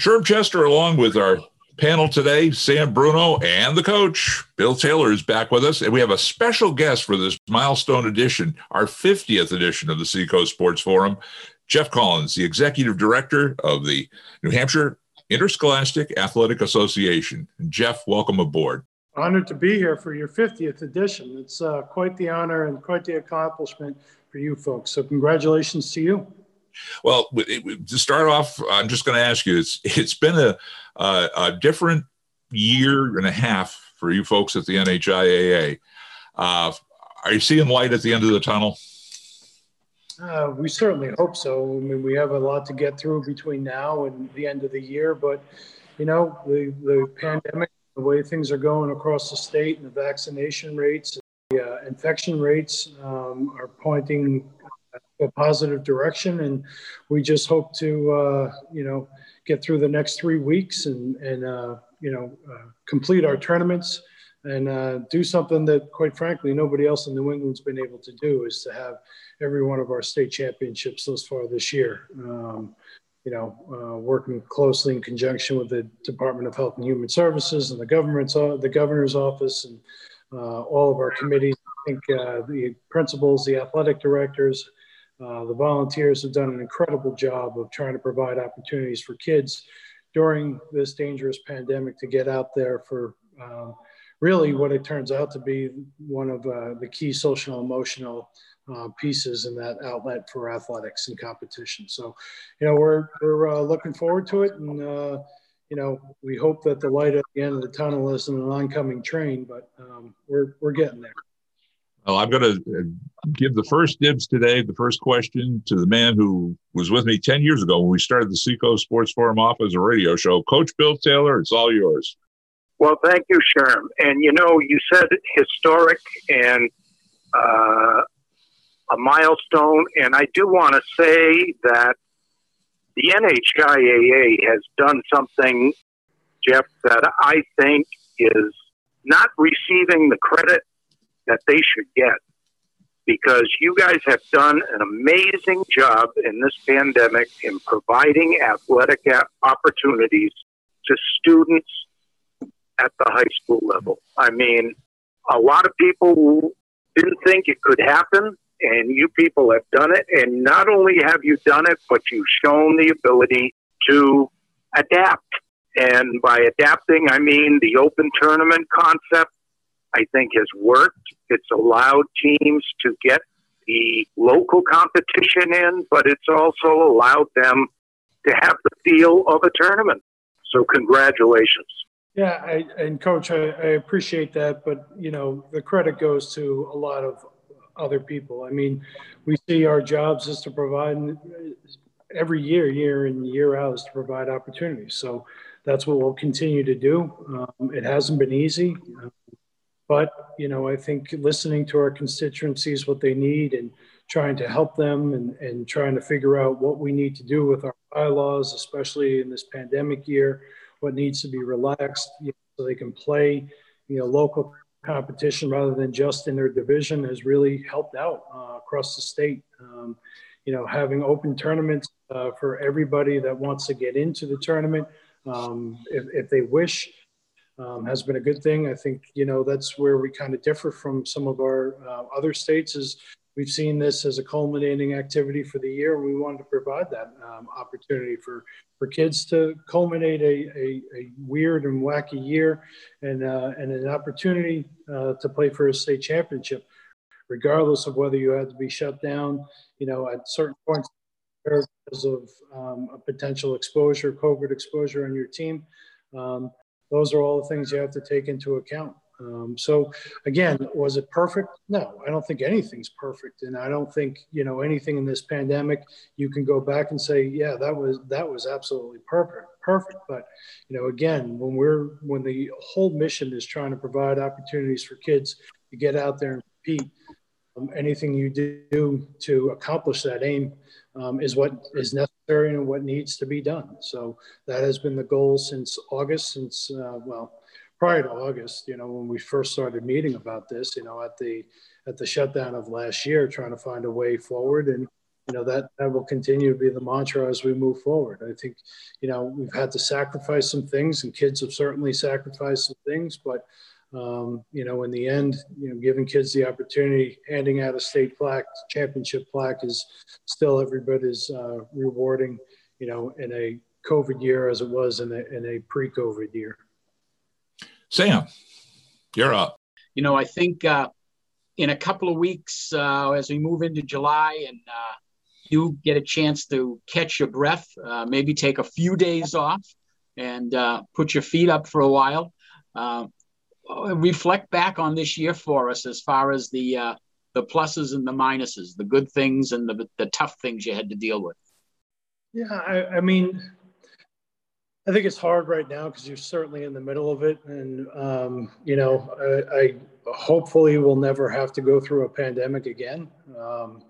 Sherm Chester, along with our panel today, Sam Bruno and the coach, Bill Taylor, is back with us. And we have a special guest for this milestone edition, our 50th edition of the Seacoast Sports Forum, Jeff Collins, the executive director of the New Hampshire Interscholastic Athletic Association. Jeff, welcome aboard. Honored to be here for your 50th edition. It's uh, quite the honor and quite the accomplishment for you folks. So, congratulations to you. Well, to start off, I'm just going to ask you. It's it's been a, a, a different year and a half for you folks at the NHIAA. Uh, are you seeing light at the end of the tunnel? Uh, we certainly hope so. I mean, we have a lot to get through between now and the end of the year, but you know, the the pandemic, the way things are going across the state, and the vaccination rates, the uh, infection rates um, are pointing a positive direction, and we just hope to uh, you know get through the next three weeks and and uh, you know uh, complete our tournaments and uh, do something that, quite frankly, nobody else in New England's been able to do is to have every one of our state championships thus far this year. Um, you know, uh, working closely in conjunction with the Department of Health and Human Services and the government's uh, the governor's office and all of our committees. I think the principals, the athletic directors, uh, the volunteers have done an incredible job of trying to provide opportunities for kids during this dangerous pandemic to get out there for um, really what it turns out to be one of uh, the key social emotional uh, pieces in that outlet for athletics and competition. So, you know, we're, we're uh, looking forward to it. And, uh, you know, we hope that the light at the end of the tunnel isn't an oncoming train, but um, we're, we're getting there. Well, I'm going to uh, give the first dibs today, the first question to the man who was with me 10 years ago when we started the Seacoast Sports Forum off as a radio show. Coach Bill Taylor, it's all yours. Well, thank you, Sherm. And you know, you said historic and uh, a milestone. And I do want to say that the NHIAA has done something, Jeff, that I think is not receiving the credit that they should get because you guys have done an amazing job in this pandemic in providing athletic opportunities to students at the high school level. I mean, a lot of people didn't think it could happen, and you people have done it. And not only have you done it, but you've shown the ability to adapt. And by adapting, I mean the open tournament concept I think has worked. It's allowed teams to get the local competition in, but it's also allowed them to have the feel of a tournament. So, congratulations. Yeah, I, and coach, I, I, appreciate that, but you know, the credit goes to a lot of other people. I mean, we see our jobs is to provide every year, year in, year out, is to provide opportunities. So that's what we'll continue to do. Um, it hasn't been easy. But, you know, I think listening to our constituencies, what they need, and trying to help them and, and trying to figure out what we need to do with our bylaws, especially in this pandemic year, what needs to be relaxed you know, so they can play, you know, local competition rather than just in their division has really helped out uh, across the state. Um, you know, having open tournaments uh, for everybody that wants to get into the tournament, um, if, if they wish, um, has been a good thing. I think, you know, that's where we kind of differ from some of our uh, other states is we've seen this as a culminating activity for the year. We wanted to provide that um, opportunity for, for kids to culminate a, a, a weird and wacky year and, uh, and an opportunity uh, to play for a state championship, regardless of whether you had to be shut down, you know, at certain points because of um, a potential exposure, COVID exposure on your team. Um, those are all the things you have to take into account. Um, so again, was it perfect? No, I don't think anything's perfect, and I don't think you know anything in this pandemic you can go back and say, yeah, that was that was absolutely perfect, perfect. But you know, again, when we're when the whole mission is trying to provide opportunities for kids to get out there and compete, um, anything you do to accomplish that aim um, is what is necessary and what needs to be done. So that has been the goal since August, since, uh, well, prior to August, you know, when we first started meeting about this, you know, at the, at the shutdown of last year, trying to find a way forward. And, you know that that will continue to be the mantra as we move forward. I think, you know, we've had to sacrifice some things, and kids have certainly sacrificed some things, but um, you know, in the end, you know, giving kids the opportunity, handing out a state plaque, championship plaque is still every bit as uh, rewarding, you know, in a COVID year as it was in a, in a pre-COVID year. Sam, you're up. You know, I think uh, in a couple of weeks, uh, as we move into July and uh, you get a chance to catch your breath, uh, maybe take a few days off and uh, put your feet up for a while. Uh, reflect back on this year for us as far as the uh, the pluses and the minuses, the good things and the the tough things you had to deal with. Yeah, I, I mean, I think it's hard right now because you're certainly in the middle of it, and um, you know, I, I, hopefully will never have to go through a pandemic again. Um,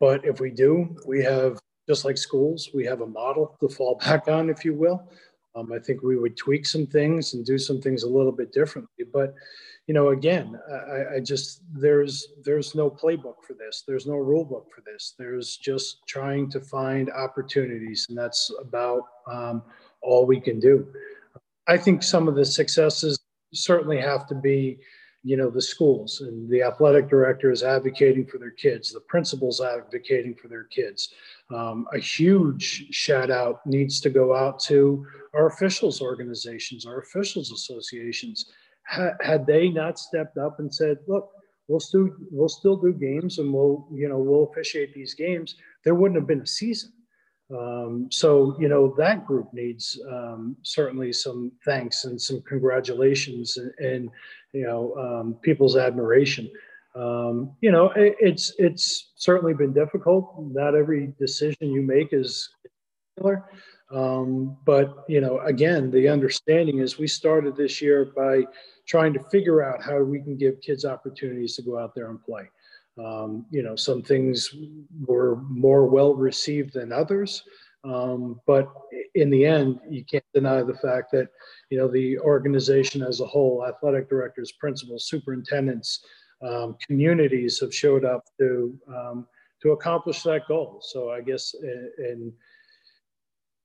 but if we do, we have just like schools, we have a model to fall back on, if you will. Um, I think we would tweak some things and do some things a little bit differently. But, you know, again, I, I, just there's there's no playbook for this. There's no rule book for this. There's just trying to find opportunities, and that's about um, all we can do. I think some of the successes certainly have to be you know the schools and the athletic director is advocating for their kids the principals advocating for their kids. Um, a huge shout out needs to go out to our officials organizations our officials associations. Ha- had they not stepped up and said look we'll still we'll still do games and we'll you know we'll officiate these games there wouldn't have been a season. Um, so, you know, that group needs um, certainly some thanks and some congratulations and, and you know, um, people's admiration. Um, you know, it, it's it's certainly been difficult. Not every decision you make is popular. Um, but, you know, again, the understanding is we started this year by trying to figure out how we can give kids opportunities to go out there and play. Um, you know, some things were more well received than others. Um, but in the end, you can't deny the fact that, you know, the organization as a whole, athletic directors, principals, superintendents, um, communities have showed up to, um, to accomplish that goal. So I guess in,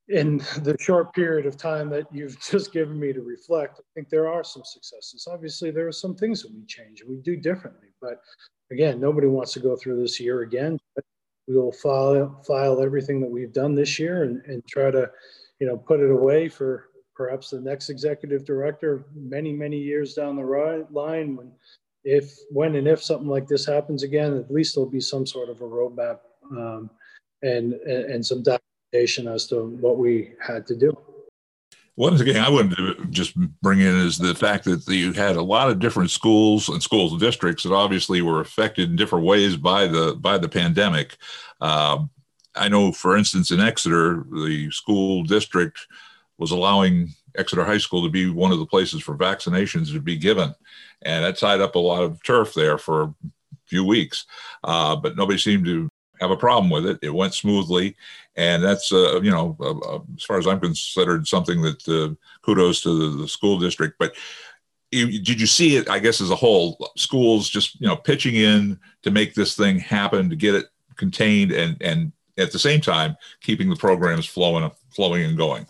in the short period of time that you've just given me to reflect, I think there are some successes. Obviously, there are some things that we change and we do differently, but again, nobody wants to go through this year again. But we will file file everything that we've done this year and, and try to, you know, put it away for perhaps the next executive director many many years down the right line when if when and if something like this happens again at least there'll be some sort of a roadmap um, and, and and some documentation as to what we had to do one thing I wanted to just bring in is the fact that you had a lot of different schools and schools and districts that obviously were affected in different ways by the by the pandemic. Um, I know, for instance, in Exeter, the school district was allowing Exeter High School to be one of the places for vaccinations to be given, and that tied up a lot of turf there for a few weeks. Uh, but nobody seemed to have a problem with it. It went smoothly, and that's uh, you know uh, uh, as far as I'm considered something that uh, kudos to the, the, school district. But did you see it? I guess as a whole, schools just you know pitching in to make this thing happen to get it contained and and at the same time keeping the programs flowing flowing and going.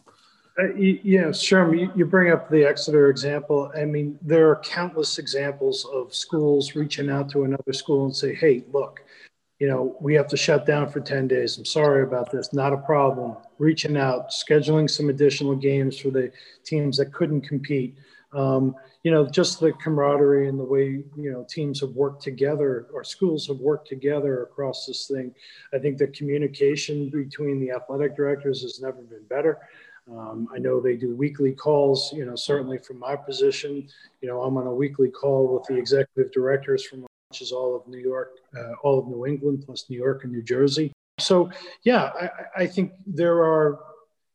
Uh, yeah, Sherm, you, you bring up the Exeter example. I mean, there are countless examples of schools reaching out to another school and say, "Hey, look, you know, we have to shut down for 10 days. I'm sorry about this. Not a problem. Reaching out, scheduling some additional games for the teams that couldn't compete. Um, you know, just the camaraderie and the way, you know, teams have worked together or schools have worked together across this thing. I think the communication between the athletic directors has never been better. Um, I know they do weekly calls, you know, certainly from my position, you know, I'm on a weekly call with the executive directors from which is all of New York, uh, all of New England, plus New York and New Jersey. So, yeah, I, I think there are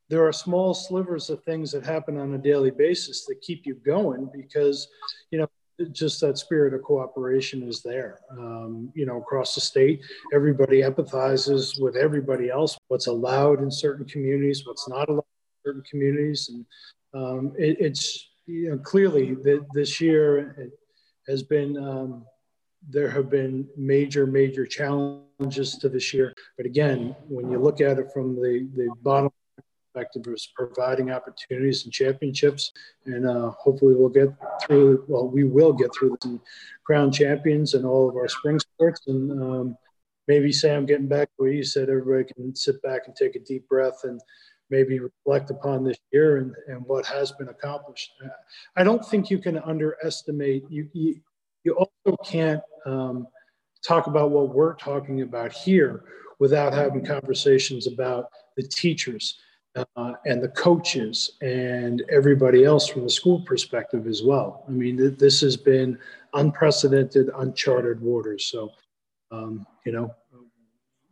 there are small slivers of things that happen on a daily basis that keep you going because, you know, just that spirit of cooperation is there. Um, you know, across the state, everybody empathizes with everybody else. What's allowed in certain communities, what's not allowed in certain communities, and um, it, it's you know clearly that this year has been um, there have been major, major challenges to this year. But again, when you look at it from the, the bottom perspective is providing opportunities and championships. And uh, hopefully we'll get through, well, we will get through the crown champions and all of our spring sports. And um, maybe, Sam, getting back to what you said, everybody can sit back and take a deep breath and maybe reflect upon this year and, and what has been accomplished. I don't think you can underestimate, you, you, you also can't um, talk about what we're talking about here without having conversations about the teachers uh, and the coaches and everybody else from the school perspective as well. I mean, th- this has been unprecedented, uncharted waters. So, um, you know,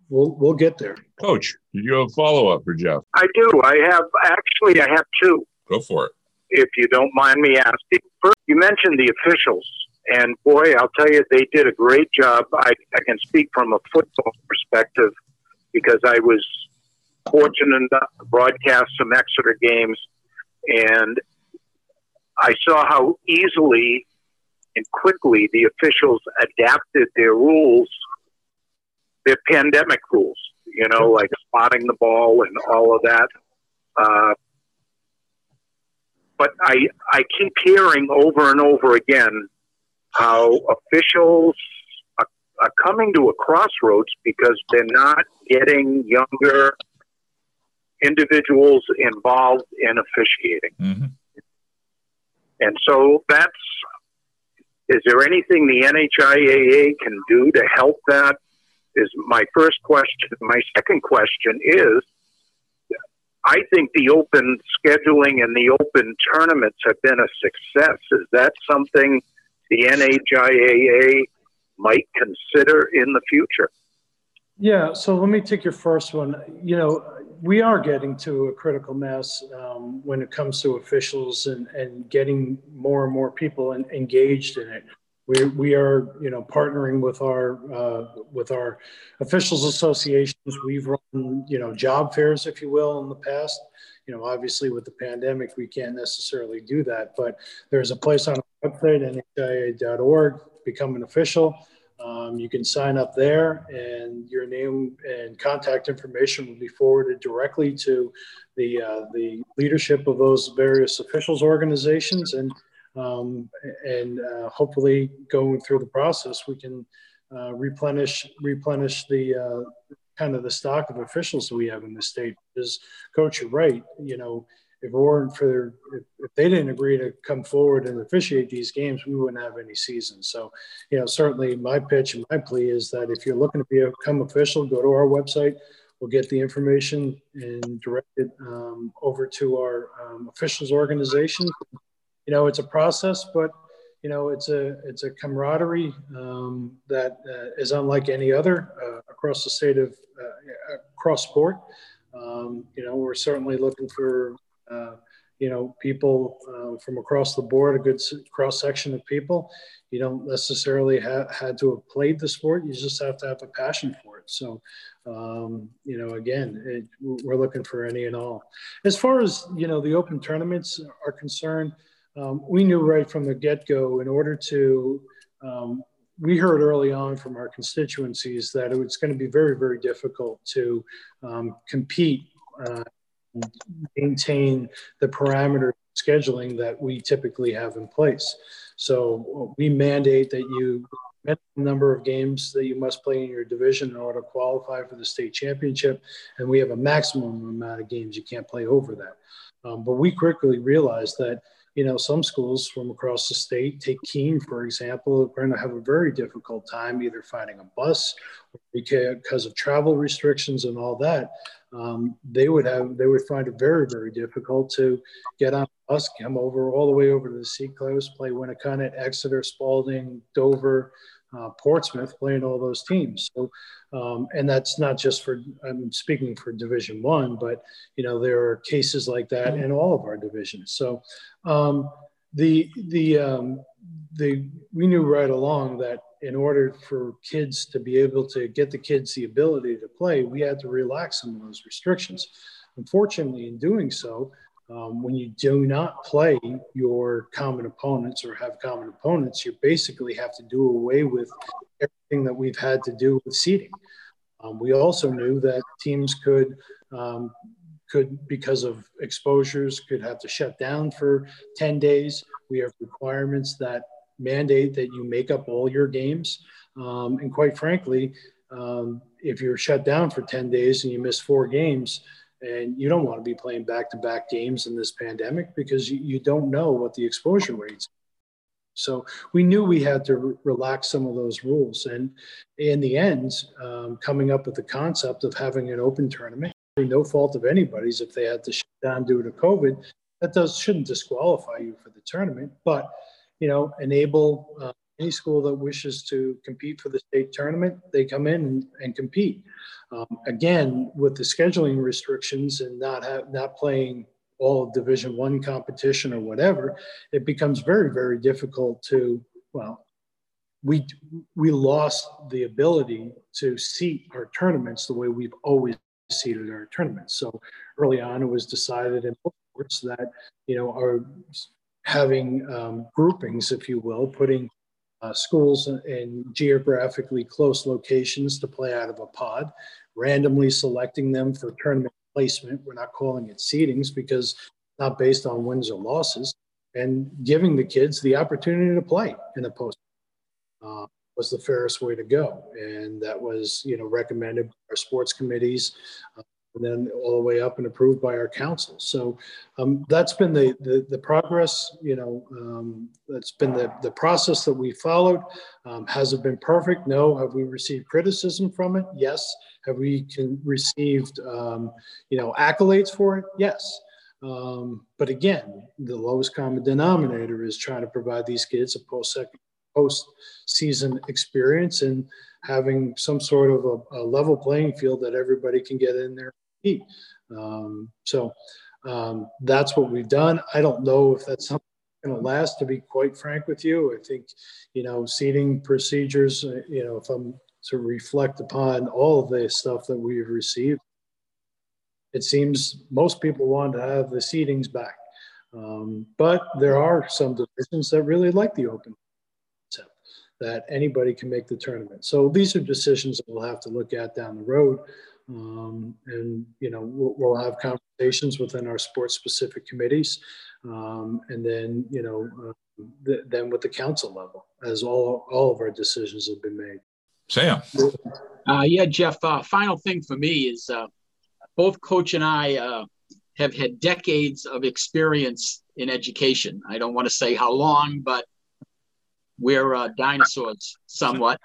we'll we'll get there. Coach, did you have a follow up for Jeff? I do. I have actually. I have two. Go for it. If you don't mind me asking. First, you mentioned the officials, and boy, I'll tell you, they did a great job. I, I can speak from a football perspective because I was fortunate enough to broadcast some Exeter games, and I saw how easily and quickly the officials adapted their rules, their pandemic rules, you know, like spotting the ball and all of that. Uh, but I, I keep hearing over and over again how officials are, are coming to a crossroads because they're not getting younger individuals involved in officiating. Mm-hmm. And so that's is there anything the NHIAA can do to help that? Is my first question. My second question is I think the open scheduling and the open tournaments have been a success. Is that something the NHIAA might consider in the future? Yeah, so let me take your first one. You know, we are getting to a critical mass um, when it comes to officials and, and getting more and more people in, engaged in it. We, we are, you know, partnering with our uh, with our officials associations. We've run, you know, job fairs, if you will, in the past. You know, obviously with the pandemic, we can't necessarily do that, but there's a place on website, nhiaa.org, become an official. Um, you can sign up there, and your name and contact information will be forwarded directly to the uh, the leadership of those various officials organizations, and um, and uh, hopefully going through the process, we can uh, replenish replenish the uh, kind of the stock of officials we have in the state. Because, Coach, you're right. You know, if it weren't for if, if, they didn't agree to come forward and officiate these games, we wouldn't have any season. So, you know, certainly my pitch and my plea is that if you're looking to become official, go to our website. We'll get the information and direct it um, over to our um, officials organization. You know, it's a process, but you know, it's a it's a camaraderie um, that uh, is unlike any other uh, across the state of uh, across sport. Um, you know, we're certainly looking for uh, you know, people uh, from across the board, a good cross section of people. You don't necessarily have had to have played the sport. You just have to have a passion for it. So, um, you know, again, it, we're looking for any and all. As far as you know, the open tournaments are concerned, um, we knew right from the get-go in order to um, we heard early on from our constituencies that it was going to be very, very difficult to um, compete uh, maintain the parameter scheduling that we typically have in place. So we mandate that you number of games that you must play in your division in order to qualify for the state championship, and we have a maximum amount of games you can't play over that. Um, but we quickly realized that you know some schools from across the state, take Keene for example, are going to have a very difficult time either finding a bus because of travel restrictions and all that. Um, they would have they would find it very very difficult to get on a bus, come over all the way over to the sea seacoast, play Winnacunnet, Exeter, Spaulding, Dover, uh, Portsmouth, playing all those teams. So, um, and that's not just for I'm speaking for Division One, but you know there are cases like that in all of our divisions. So, um, the the um, the we knew right along that in order for kids to be able to get the kids the ability to play, we had to relax some of those restrictions. Unfortunately, in doing so, um, when you do not play your common opponents or have common opponents, you basically have to do away with everything that we've had to do with seeding. Um, we also knew that teams could um, could because of exposures could have to shut down for 10 days. We have requirements that mandate that you make up all your games. Um, and quite frankly, um, if you're shut down for 10 days and you miss four games, and you don't want to be playing back to back games in this pandemic because you, don't know what the exposure rates so we knew we had to re- relax some of those rules. And in the end, um, coming up with the concept of having an open tournament, no fault of anybody's if they had to shut down due to COVID, that does shouldn't disqualify you for the tournament, but you know, enable uh, any school that wishes to compete for the state tournament, they come in and, and compete. Um, again, with the scheduling restrictions and not have, not playing all of division one competition or whatever it becomes very very difficult to well we we lost the ability to seat our tournaments the way we've always seated our tournaments so early on it was decided in sports that you know are having um, groupings if you will putting uh, schools in geographically close locations to play out of a pod randomly selecting them for tournament placement. We're not calling it seedings because not based on wins or losses, and giving the kids the opportunity to play in the post uh, was the fairest way to go, and that was you know recommended by our sports committees. Uh, and then all the way up and approved by our council. So um, that's been the, the, the progress. You know, um, that's been the the process that we followed. Um, has it been perfect? No. Have we received criticism from it? Yes. Have we can received um, you know accolades for it? Yes. Um, but again, the lowest common denominator is trying to provide these kids a post-second post season experience and having some sort of a, a, level playing field that everybody can get in there compete. Um, so um, that's what we've done. I don't know if that's something going to last. To be quite frank with you, I think you know seating procedures. Uh, you know, if I'm to reflect upon all of the stuff that we've received. It seems most people want to have the seedings back. Um, but there are some divisions that really like the open concept, that anybody can make the tournament. So these are decisions that we'll have to look at down the road. Um, and, you know, we'll, we'll, have conversations within our sports specific committees. Um, and then, you know, uh, th- then with the council level, as all, all of our decisions have been made. Sam. Uh, yeah, Jeff. Uh, final thing for me is uh, both Coach and I uh, have had decades of experience in education. I don't want to say how long, but we're uh, dinosaurs somewhat.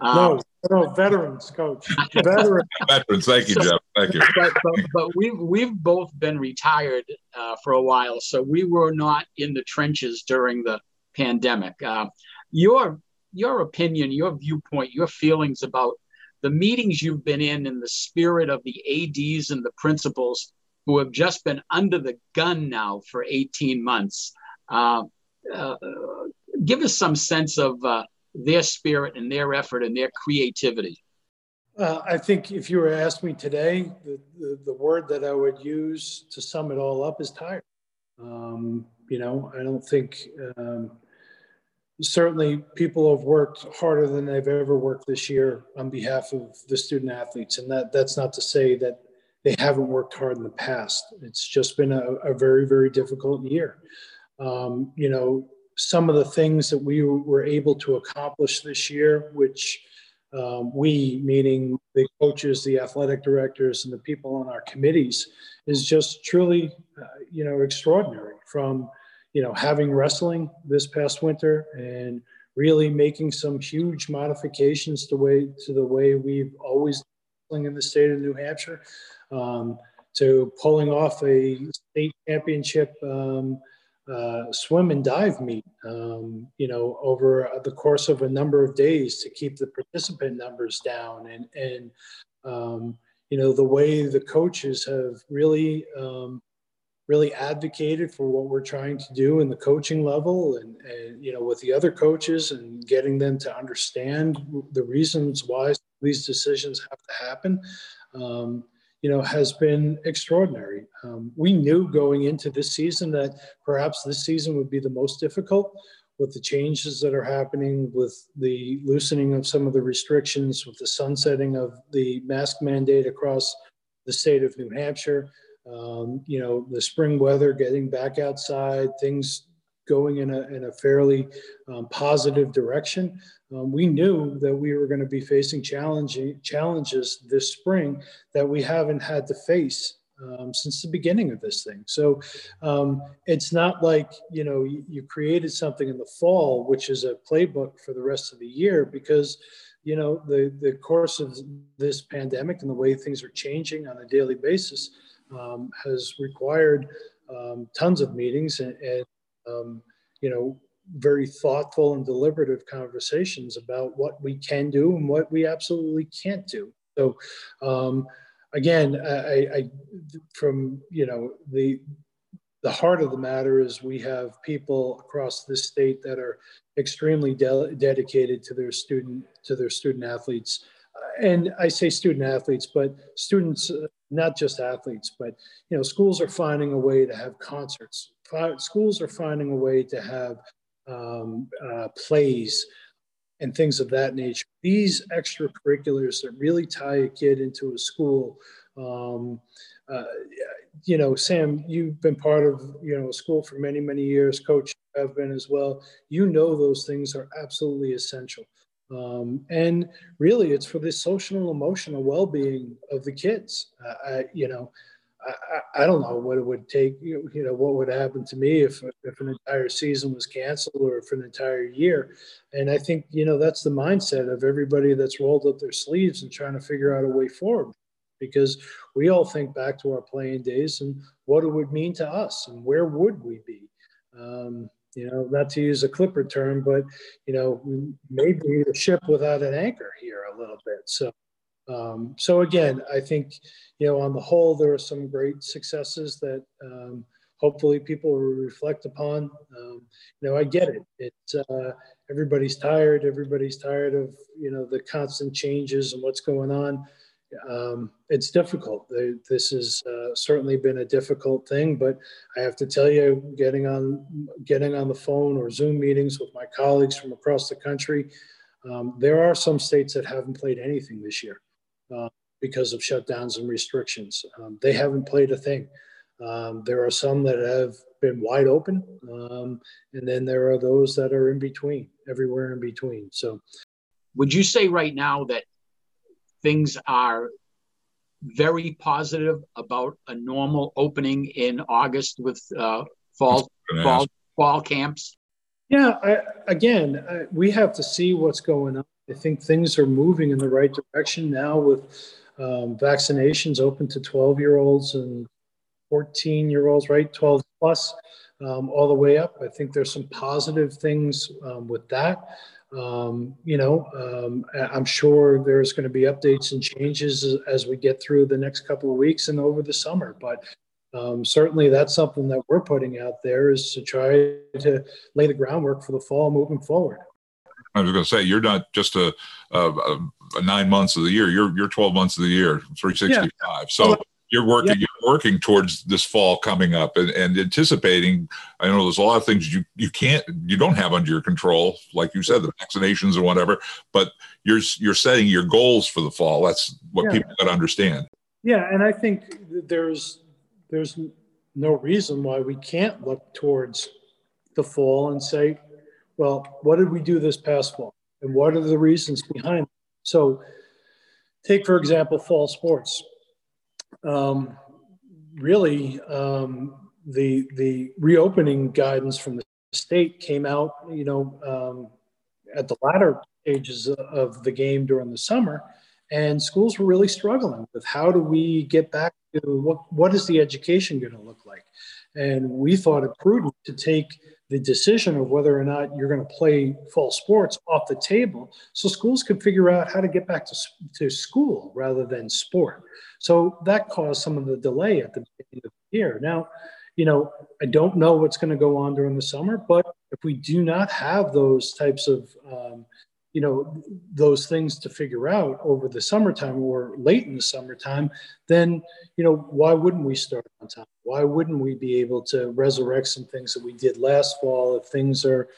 Um, no, no, veterans, coach. Veterans. veterans. Thank you, so, Jeff. Thank you. But, but, but, we've we've both been retired uh, for a while, so we were not in the trenches during the pandemic. Uh, your your opinion, your viewpoint, your feelings about the meetings you've been in in the spirit of the ADs and the principals who have just been under the gun now for 18 months. Uh, uh, give us some sense of uh, their spirit and their effort and their creativity. Uh, I think if you were to ask me today, the, the, the, word that I would use to sum it all up is tired. Um, you know, I don't think um, certainly people have worked harder than they've ever worked this year on behalf of the student athletes and that that's not to say that they haven't worked hard in the past it's just been a, a very very difficult year um, you know some of the things that we were able to accomplish this year which um, we meaning the coaches the athletic directors and the people on our committees is just truly uh, you know extraordinary from you know, having wrestling this past winter and really making some huge modifications to way to the way we've always wrestling in the state of New Hampshire, um, to pulling off a state championship um, uh, swim and dive meet, um, you know, over the course of a number of days to keep the participant numbers down and and um, you know the way the coaches have really um, really advocated for what we're trying to do in the coaching level and, and, you know with the other coaches and getting them to understand the reasons why these decisions have to happen um, you know has been extraordinary. Um, we knew going into this season that perhaps this season would be the most difficult with the changes that are happening, with the loosening of some of the restrictions, with the sunsetting of the mask mandate across the state of New Hampshire, um, you know, the spring weather, getting back outside, things going in a, in a fairly um, positive direction. Um, we knew that we were going to be facing challenging challenges this spring that we haven't had to face um, since the beginning of this thing. So um, it's not like you know you, created something in the fall, which is a playbook for the rest of the year, because you know the the course of this pandemic and the way things are changing on a daily basis um, has required um, tons of meetings and, and um, you know very thoughtful and deliberative conversations about what we can do and what we absolutely can't do. So um, again, I, I, from you know the the heart of the matter is we have people across the state that are extremely de- dedicated to their student to their student athletes, and I say student athletes, but students, uh, not just athletes, but you know, schools are finding a way to have concerts. Schools are finding a way to have um, uh, plays and things of that nature. These extracurriculars that really tie a kid into a school. Um, uh, you know, Sam, you've been part of you know a school for many many years. Coach, have been as well. You know those things are absolutely essential. Um, and really, it's for the social and emotional well-being of the kids. Uh, I, you know, I, I, don't know what it would take, you know, what would happen to me if, if an entire season was canceled or for an entire year. And I think, you know, that's the mindset of everybody that's rolled up their sleeves and trying to figure out a way forward because we all think back to our playing days and what it would mean to us and where would we be. Um, you know, not to use a Clipper term, but, you know, maybe a ship without an anchor here a little bit. So, um, so again, I think, you know, on the whole, there are some great successes that um, hopefully people will reflect upon. Um, you know, I get it. It's uh, everybody's tired. Everybody's tired of you know the constant changes and what's going on. Um, it's difficult. This has uh, certainly been a difficult thing, but I have to tell you, getting on getting on the phone or Zoom meetings with my colleagues from across the country, um, there are some states that haven't played anything this year uh, because of shutdowns and restrictions. Um, they haven't played a thing. Um, there are some that have been wide open, um, and then there are those that are in between, everywhere in between. So, would you say right now that things are very positive about a normal opening in August with uh, fall fall fall camps? Yeah, I, again, I, we have to see what's going on. I think things are moving in the right direction now with um, vaccinations open to 12 year olds and 14 year olds, right? 12 plus, um, all the way up. I think there's some positive things um, with that. Um, you know, um, I'm sure there's going to be updates and changes as, as, we get through the next couple of weeks and over the summer. But um, certainly that's something that we're putting out there is to try to lay the groundwork for the fall moving forward. I was going to say you're not just a, a, a, nine months of the year. You're you're 12 months of the year, 365. Yeah. So you're working yeah. you're working towards this fall coming up and, and anticipating. I know there's a lot of things you you can't you don't have under your control, like you said, the vaccinations and whatever. But you're you're setting your goals for the fall. That's what yeah. people got to understand. Yeah, and I think there's there's no reason why we can't look towards the fall and say well, what did we do this past fall? And what are the reasons behind it? So, take, for example, fall sports. Um, really, um, the, the reopening guidance from the state came out, you know, um, at the latter stages of the game during the summer. And schools were really struggling with how do we get back to what, what is the education going to look like? And we thought it prudent to take the decision of whether or not you're going to play fall sports off the table so schools could figure out how to get back to, to school rather than sport. So that caused some of the delay at the beginning of the year. Now, you know, I don't know what's going to go on during the summer, but if we do not have those types of um, you know those things to figure out over the summertime or late in the summertime then you know why wouldn't we start on time why wouldn't we be able to resurrect some things that we did last fall if things are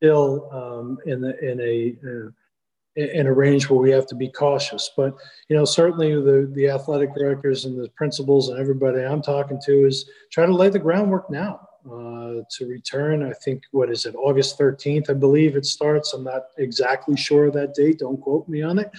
still um, in the, in a uh, in a range where we have to be cautious. But you know, certainly the the athletic directors and the principals and everybody I'm talking to is try to lay the groundwork now uh, to return. I think what is it, August 13th, I believe it starts. I'm not exactly sure of that date. Don't quote me on it.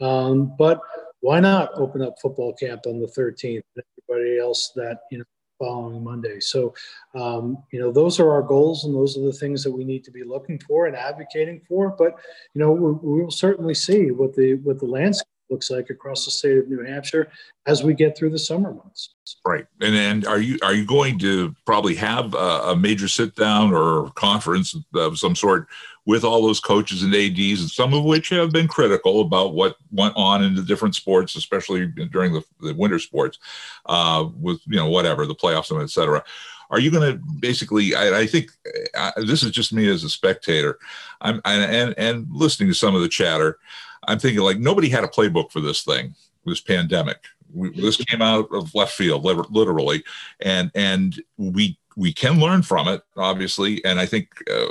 Um, but why not open up football camp on the 13th? Everybody else that you know following Monday. So, um, you know, those are our goals and those are the things that we need to be looking for and advocating for. But, you know, we, we will certainly see what the what the landscape looks like across the state of New Hampshire as we get through the summer months. Right, and and are you are you going to probably have a, a major sit down or conference of some sort with all those coaches and ADs, and some of which have been critical about what went on in the different sports, especially during the, the winter sports, uh, with you know whatever the playoffs and et cetera. Are you going to basically? I, I think I, uh, this is just me as a spectator. I'm and and listening to some of the chatter. I'm thinking like nobody had a playbook for this thing, this pandemic. We, this came out of left field, literally, and and we we can learn from it, obviously. And I think uh,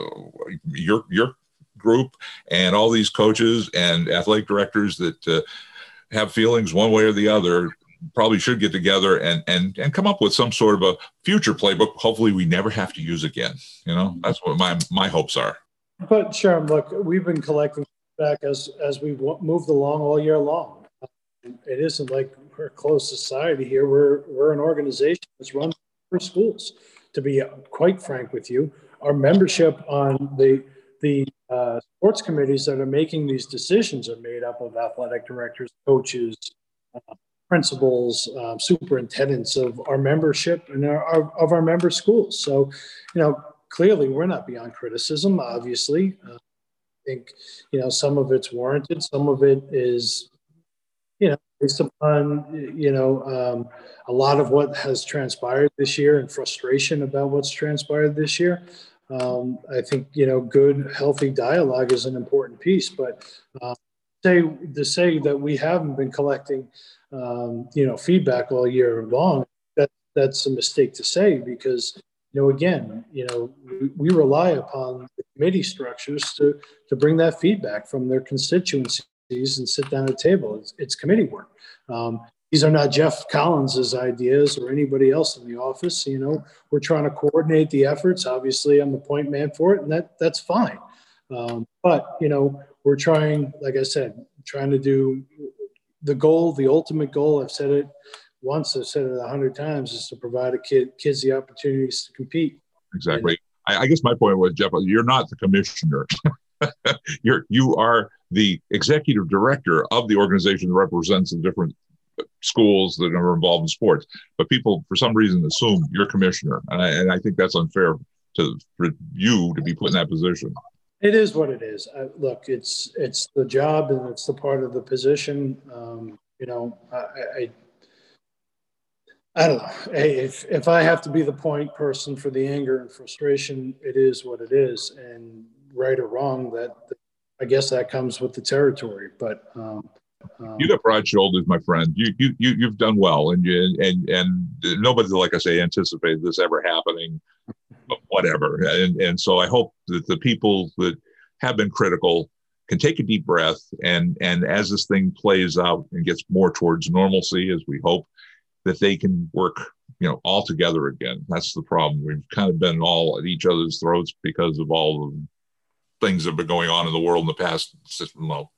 your your group and all these coaches and athletic directors that uh, have feelings one way or the other probably should get together and and and come up with some sort of a future playbook. Hopefully, we never have to use again. You know, that's what my my hopes are. But Sherm, look, we've been collecting back as as we've moved along all year long. It isn't like we're a closed society here. We're we're an organization that's run for schools. To be quite frank with you, our membership on the the uh, sports committees that are making these decisions are made up of athletic directors, coaches, uh, principals, uh, superintendents of our membership and our, our, of our member schools. So, you know, clearly we're not beyond criticism. Obviously, uh, think, you know, some of it's warranted, some of it is, you know, based upon, you know, um, a lot of what has transpired this year and frustration about what's transpired this year. Um, I think, you know, good, healthy dialogue is an important piece, but uh, say to say that we haven't been collecting, um, you know, feedback all year long, that, that's a mistake to say because you know, again, you know, we, rely upon the committee structures to, to bring that feedback from their constituencies and sit down at a table. It's, it's committee work. Um, these are not Jeff Collins's ideas or anybody else in the office. You know, we're trying to coordinate the efforts. Obviously, I'm the point man for it, and that that's fine. Um, but you know, we're trying, like I said, trying to do the goal, the ultimate goal. I've said it once, I've said it a hundred times, is to provide a kid kids the opportunities to compete. Exactly. And, I, I guess my point was, Jeff, you're not the commissioner. you're you are the executive director of the organization that represents the different schools that are involved in sports. But people, for some reason, assume you're commissioner, and I, and I think that's unfair to for you to be put in that position. It is what it is. I, look, it's it's the job and it's the part of the position. Um, you know, I, I don't know. If if I have to be the point person for the anger and frustration, it is what it is, and right or wrong, that I guess that comes with the territory. But um, um, you got broad shoulders, my friend. You you you you've done well, and you and and nobody, like I say, anticipated this ever happening. But Whatever, and and so I hope that the people that have been critical can take a deep breath, and and as this thing plays out and gets more towards normalcy, as we hope that they can work you know all together again. That's the problem. We've kind of been all at each other's throats because of all the things that have been going on in the world in the past well,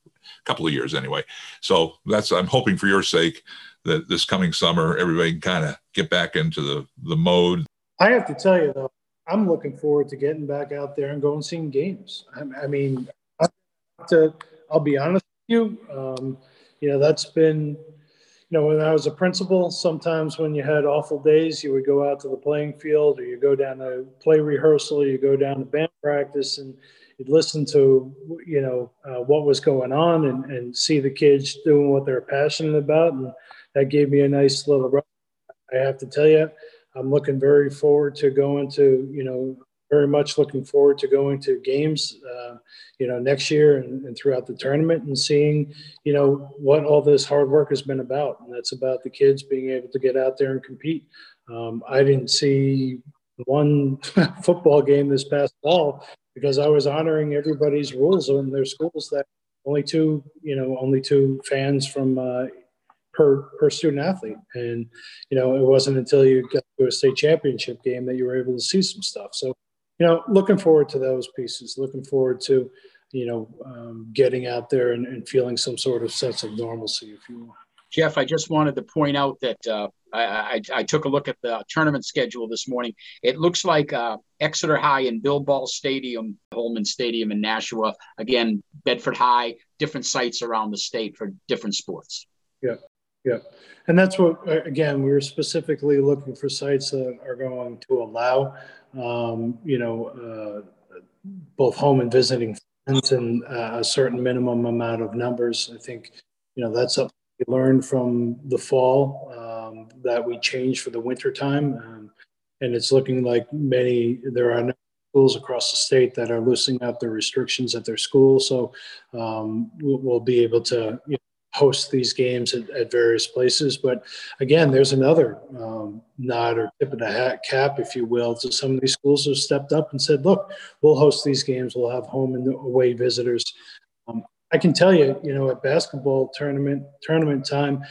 couple of years anyway. So that's i'm hoping for your sake that this coming summer everybody can kind of get back into the the mode. I have to tell you though i'm looking forward to getting back out there and going seeing games. I, I mean to, i'll be honest with you um, you know that's been you know, when I was a principal, sometimes when you had awful days, you would go out to the playing field or you go down to play rehearsal, you go down to band practice and you'd listen to, you know, uh, what was going on and, and see the kids doing what they're passionate about. And that gave me a nice little, I have to tell you, I'm looking very forward to going to, you know, very much looking forward to going to games, uh, you know, next year and, and, throughout the tournament and seeing, you know, what all this hard work has been about. And that's about the kids being able to get out there and compete. Um, I didn't see one football game this past fall because I was honoring everybody's rules in their schools that only two, you know, only two fans from uh, per per student athlete, and you know, it wasn't until you got to a state championship game that you were able to see some stuff. So, you know, looking forward to those pieces. Looking forward to, you know, um, getting out there and, and feeling some sort of sense of normalcy, if you will. Jeff, I just wanted to point out that uh, I, I, I, took a look at the tournament schedule this morning. It looks like uh, Exeter High and Bill Ball Stadium, Holman Stadium in Nashua, again, Bedford High, different sites around the state for different sports. Yeah, yeah. And that's what, uh, again, we were specifically looking for sites that are going to allow, um, you know, uh, both home and visiting friends and uh, a certain minimum amount of numbers. I think, you know, that's something we learned from the fall um, that we changed for the winter time. Um, and it's looking like many, there are schools across the state that are loosening up the restrictions at their school. So um, we'll, we'll, be able to you know, host these games at, at, various places. But again, there's another um, nod or tip of the hat cap, if you will, to some of these schools who stepped up and said, look, we'll host these games. We'll have home and away visitors. Um, I can tell you, you know, at basketball tournament tournament time,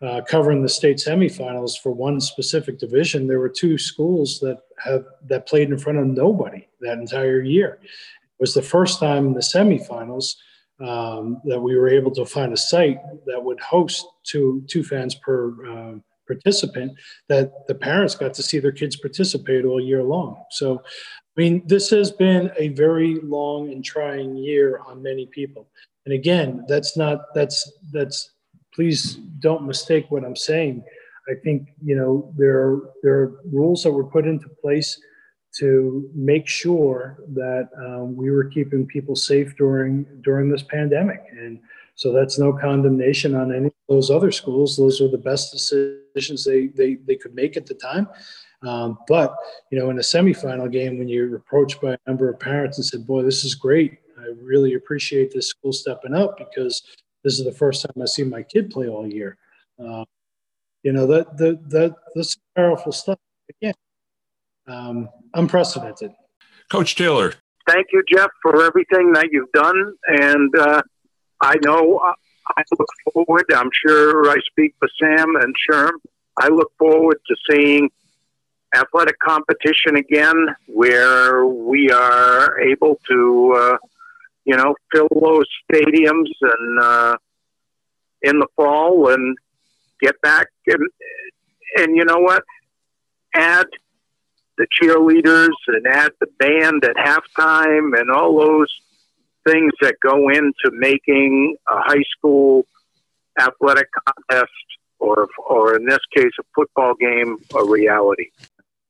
uh, covering the state semifinals for one specific division, there were two schools that have that played in front of nobody that entire year. It was the first time in the semifinals um, that we were able to find a site that would host two two fans per uh, participant. That the parents got to see their kids participate all year long. So, I mean, this has been a very long and trying year on many people. And again, that's not that's that's please don't mistake what I'm saying. I think you know there are, there are rules that were put into place to make sure that um, we were keeping people safe during during this pandemic, and so that's no condemnation on any of those other schools. Those are the best decisions they they, they could make at the time. Um, but you know, in a semifinal game, when you're approached by a number of parents and said, "Boy, this is great," I really appreciate this school stepping up because this is the first time I see my kid play all year. Uh, you know that that that that's powerful stuff. Again, um, unprecedented. Coach Taylor. Thank you, Jeff, for everything that you've done, and uh, I know uh, I look forward. I'm sure I speak for Sam and Sherm. I look forward to seeing athletic competition again, where we are able to uh, you know, fill those stadiums and uh, in the fall and get back and and you know what? Add the cheerleaders and add the band at halftime and all those things that go into making a high school athletic contest or or in this case a football game a reality.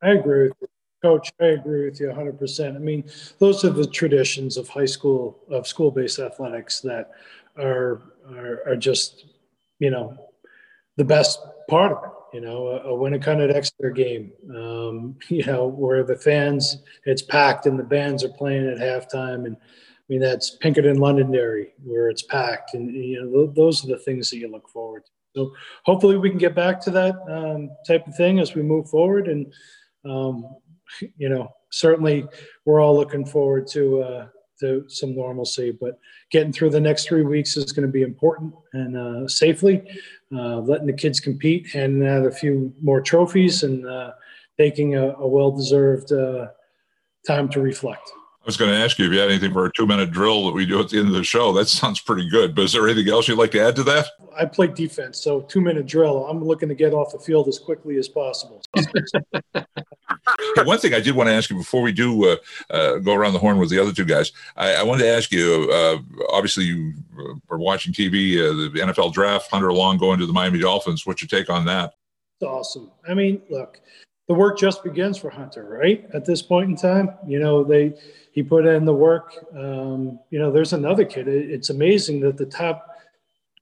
I agree with you. Coach, I agree with you 100%. I mean, those are the traditions of high school, of school based athletics that are, are, are, just, you know, the best part of it. You know, a, a Winnacunnet Exeter game, um, you know, where the fans, it's packed and the bands are playing at halftime. And I mean, that's Pinkerton Londonderry, where it's packed. And, you know, th- those are the things that you look forward to. So hopefully we can get back to that um, type of thing as we move forward. And, um, you know, certainly we're all looking forward to uh, to some normalcy. But getting through the next three weeks is going to be important and uh, safely, uh, letting the kids compete, handing out a few more trophies, and uh, taking a, a well-deserved uh, time to reflect. I was going to ask you if you had anything for a two-minute drill that we do at the end of the show. That sounds pretty good. But is there anything else you'd like to add to that? I play defense, so two-minute drill. I'm looking to get off the field as quickly as possible. one thing I did want to ask you before we do uh, uh, go around the horn with the other two guys, I, I wanted to ask you. Uh, obviously, you were watching TV, uh, the NFL draft. Hunter Long going to the Miami Dolphins. What's your take on that? It's awesome. I mean, look, the work just begins for Hunter, right? At this point in time, you know, they he put in the work. Um, you know, there's another kid. It's amazing that the top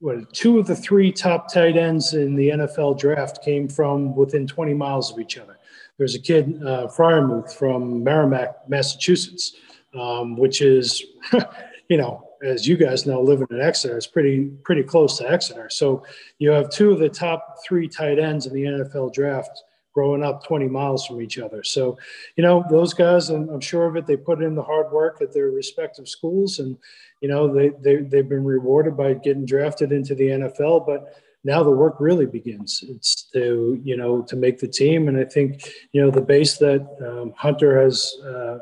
what two of the three top tight ends in the NFL draft came from within 20 miles of each other. There's a kid, uh, Freiermuth from Merrimac, Massachusetts, um, which is, you know, as you guys know, living in Exeter, it's pretty pretty close to Exeter. So you have two of the top three tight ends in the NFL draft growing up 20 miles from each other. So, you know, those guys, I'm, I'm sure of it, they put in the hard work at their respective schools and, you know, they, they, they've been rewarded by getting drafted into the NFL, but now the work really begins. It's to, you know, to make the team. And I think, you know, the base that um, Hunter has, uh,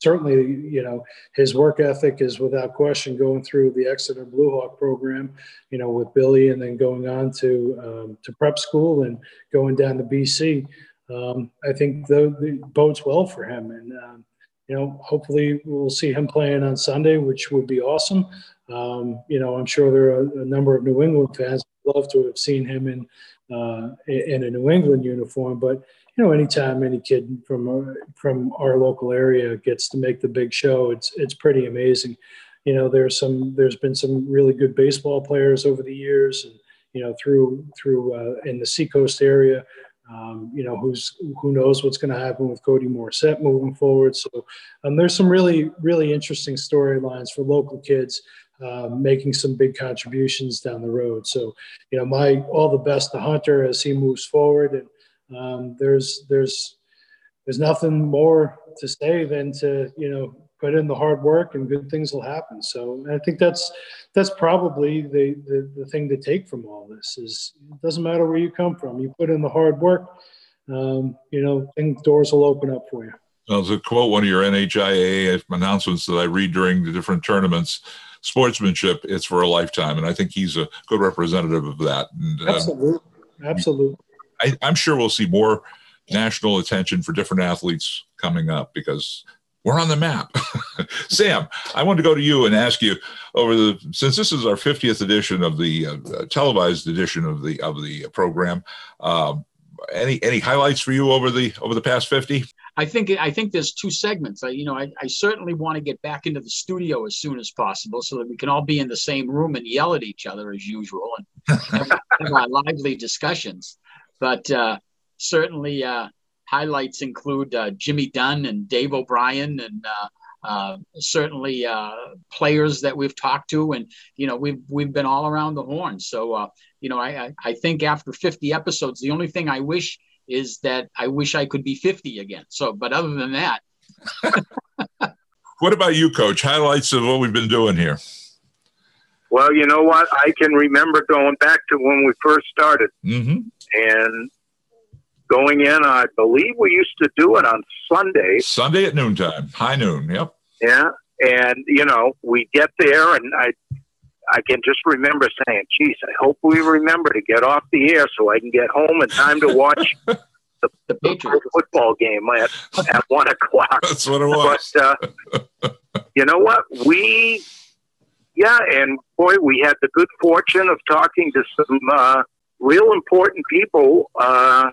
certainly, you know, his work ethic is without question going through the Exeter Blue Hawk program, you know, with Billy, and then going on to um, to prep school and going down to BC. Um, I think the, bodes well for him, and um, you know, hopefully we'll see him playing on Sunday, which would be awesome. Um, you know, I'm sure there are a number of New England fans love to have seen him in uh, in a New England uniform, but you know, anytime any kid from uh, from our local area gets to make the big show, it's it's pretty amazing. You know, there's some there's been some really good baseball players over the years, and you know, through through uh, in the Seacoast area. Um, you know, who's who knows what's going to happen with Cody Morissette moving forward. So um, there's some really really interesting storylines for local kids. Uh, making some big contributions down the road. So, you know, my all the best to Hunter as he moves forward, and um, there's there's there's nothing more to say than to you know put in the hard work and good things will happen. So I think that's that's probably the, the the thing to take from all this is it doesn't matter where you come from. You put in the hard work, um, you know, things doors will open up for you. Well, to quote one of your NHIAA announcements that I read during the different tournaments, sportsmanship, it's for a lifetime. And I think he's a good representative of that. And, um, Absolutely. I, I'm sure we'll see more national attention for different athletes coming up because we're on the map. Sam, I want to go to you and ask you over the since this is our 50th edition of the uh, televised edition of the of the program. Um, any any highlights for you over the over the past 50? I think I think there's two segments. I, you know, I, I certainly want to get back into the studio as soon as possible so that we can all be in the same room and yell at each other as usual and have, have our lively discussions. But uh, certainly, uh, highlights include uh, Jimmy Dunn and Dave O'Brien, and uh, uh, certainly uh, players that we've talked to, and you know we've we've been all around the horn. So you know, I I think after 50 episodes, the only thing I wish is that I wish I could be 50 again. So, but other than that. what about you, Coach? Highlights of what we've been doing here. Well, you know what? I can remember going back to when we first started. Mm-hmm and going in, I believe we used to do it on Sunday. Sunday at noontime, high noon. Yep. Yeah, and you know we get there, and I, I can just remember saying, "Geez, I hope we remember to get off the air so I can get home in time to watch." The, the football game at, at one o'clock. That's what it was. But uh, you know what? We, yeah, and boy, we had the good fortune of talking to some uh, real important people, uh,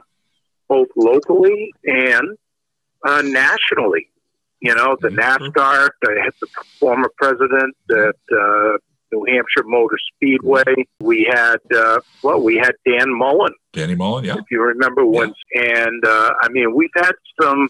both locally and uh, nationally. You know, the mm-hmm. NASCAR, the, the former president at uh, New Hampshire Motor Speedway. We had, uh, well, we had Dan Mullen. Danny Mullen, yeah. If you remember when. Yeah. And, uh, I mean, we've had some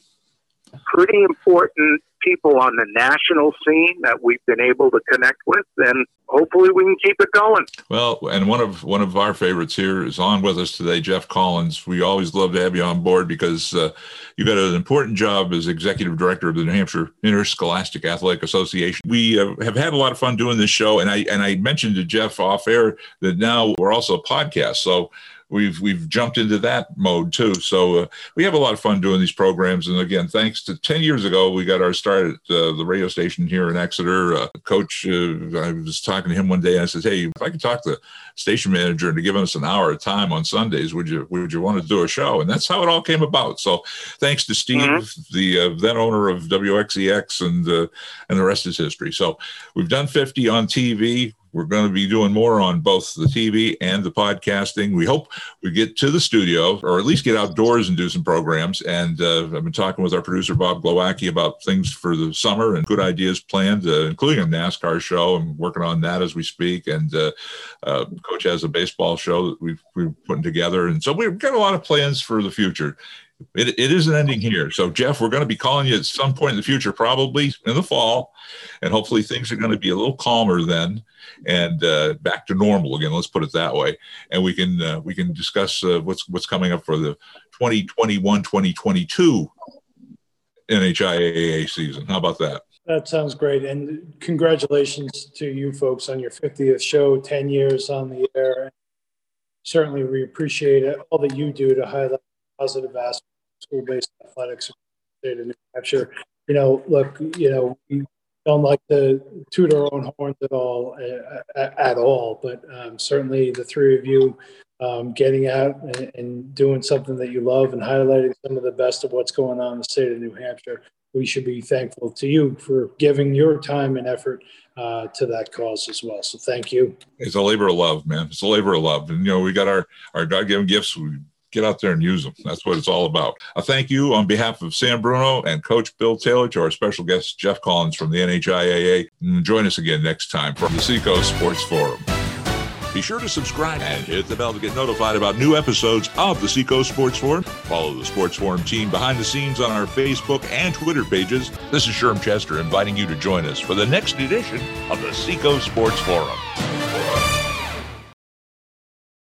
pretty important people on the national scene that we've been able to connect with, and hopefully we can keep it going. Well, and one of one of our favorites here is on with us today, Jeff Collins. We always love to have you on board because uh, you got an important job as executive director of the New Hampshire Interscholastic Athletic Association. We uh, have had a lot of fun doing this show, and I and I mentioned to Jeff off air that now we're also a podcast. So we've we've jumped into that mode too. So uh, we have a lot of fun doing these programs. And again, thanks to ten years ago, we got our start at uh, the radio station here in Exeter. Uh, Coach, uh, I was talking to him one day, and I said, "Hey, if I could talk to the station manager to give us an hour of time on Sundays, would you would you want to do a show?" And that's how it all came about. So thanks to Steve, mm-hmm. the uh, then owner of WXEX, and uh, and the rest is history. So we've done 50 on TV. We're going to be doing more on both the TV and the podcasting. We hope we get to the studio or at least get outdoors and do some programs. And uh, I've been talking with our producer, Bob Glowacki, about things for the summer and good ideas planned, uh, including a NASCAR show. I'm working on that as we speak. And uh, uh Coach has a baseball show that we've, we've put together. And so we've got a lot of plans for the future it, it isn't ending here. So, Jeff, we're going to be calling you at some point in the future, probably in the fall, and hopefully things are going to be a little calmer then and uh, back to normal again. Let's put it that way, and we can uh, we can discuss uh, what's what's coming up for the 2021-2022 NHIAA season. How about that? That sounds great. And congratulations to you folks on your 50th show, 10 years on the air. Certainly, we appreciate it, all that you do to highlight positive aspects of school based athletics state of New Hampshire. You know, look, you know, we don't like to toot our own horns at all, at all, but um, certainly the three of you um, getting out and, and, doing something that you love and highlighting some of the best of what's going on in the state of New Hampshire. We should be thankful to you for giving your time and effort uh, to that cause as well. So thank you. It's a labor of love, man. It's a labor of love. And, you know, we got our, our God given gifts. We get out there and use them. That's what it's all about. A thank you on behalf of Sam Bruno and Coach Bill Taylor to our special guest, Jeff Collins from the NHIAA. Join us again next time for the Seacoast Sports Forum. Be sure to subscribe and hit the bell to get notified about new episodes of the Seacoast Sports Forum. Follow the Sports Forum team behind the scenes on our Facebook and Twitter pages. This is Sherm Chester inviting you to join us for the next edition of the Seacoast Sports Forum.